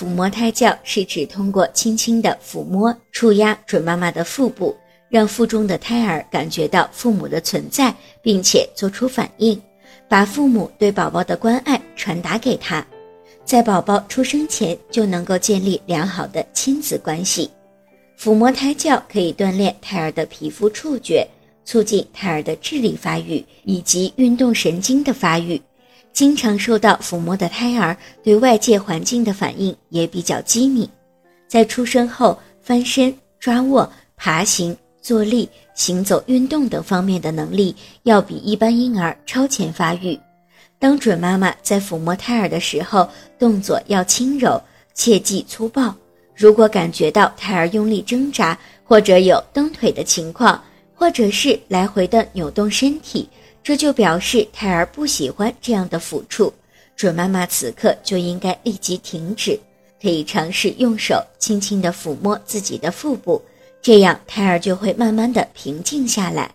抚摸胎教是指通过轻轻的抚摸、触压准妈妈的腹部，让腹中的胎儿感觉到父母的存在，并且做出反应，把父母对宝宝的关爱传达给他，在宝宝出生前就能够建立良好的亲子关系。抚摸胎教可以锻炼胎儿的皮肤触觉，促进胎儿的智力发育以及运动神经的发育。经常受到抚摸的胎儿对外界环境的反应也比较机敏，在出生后翻身、抓握、爬行、坐立、行走、运动等方面的能力要比一般婴儿超前发育。当准妈妈在抚摸胎儿的时候，动作要轻柔，切忌粗暴。如果感觉到胎儿用力挣扎，或者有蹬腿的情况，或者是来回的扭动身体。这就表示胎儿不喜欢这样的抚触，准妈妈此刻就应该立即停止，可以尝试用手轻轻地抚摸自己的腹部，这样胎儿就会慢慢的平静下来。